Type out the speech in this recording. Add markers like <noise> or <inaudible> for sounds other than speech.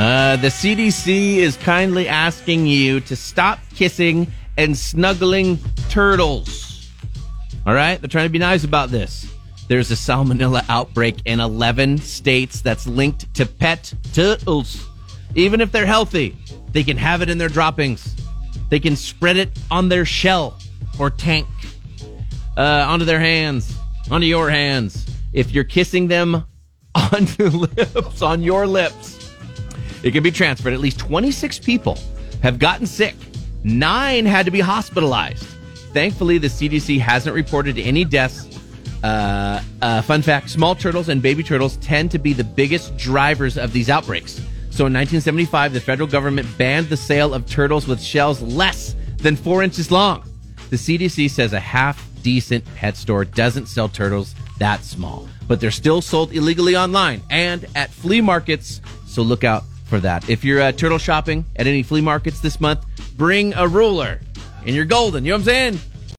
Uh, the CDC is kindly asking you to stop kissing and snuggling turtles. All right? They're trying to be nice about this. There's a salmonella outbreak in 11 states that's linked to pet turtles. Even if they're healthy, they can have it in their droppings. They can spread it on their shell or tank, uh, onto their hands, onto your hands. If you're kissing them <laughs> on your lips, on your lips, it can be transferred. At least 26 people have gotten sick. Nine had to be hospitalized. Thankfully, the CDC hasn't reported any deaths. Uh, uh, fun fact small turtles and baby turtles tend to be the biggest drivers of these outbreaks. So in 1975, the federal government banned the sale of turtles with shells less than four inches long. The CDC says a half decent pet store doesn't sell turtles that small, but they're still sold illegally online and at flea markets. So look out for that. If you're uh, turtle shopping at any flea markets this month, bring a ruler and you're golden. You know what I'm saying?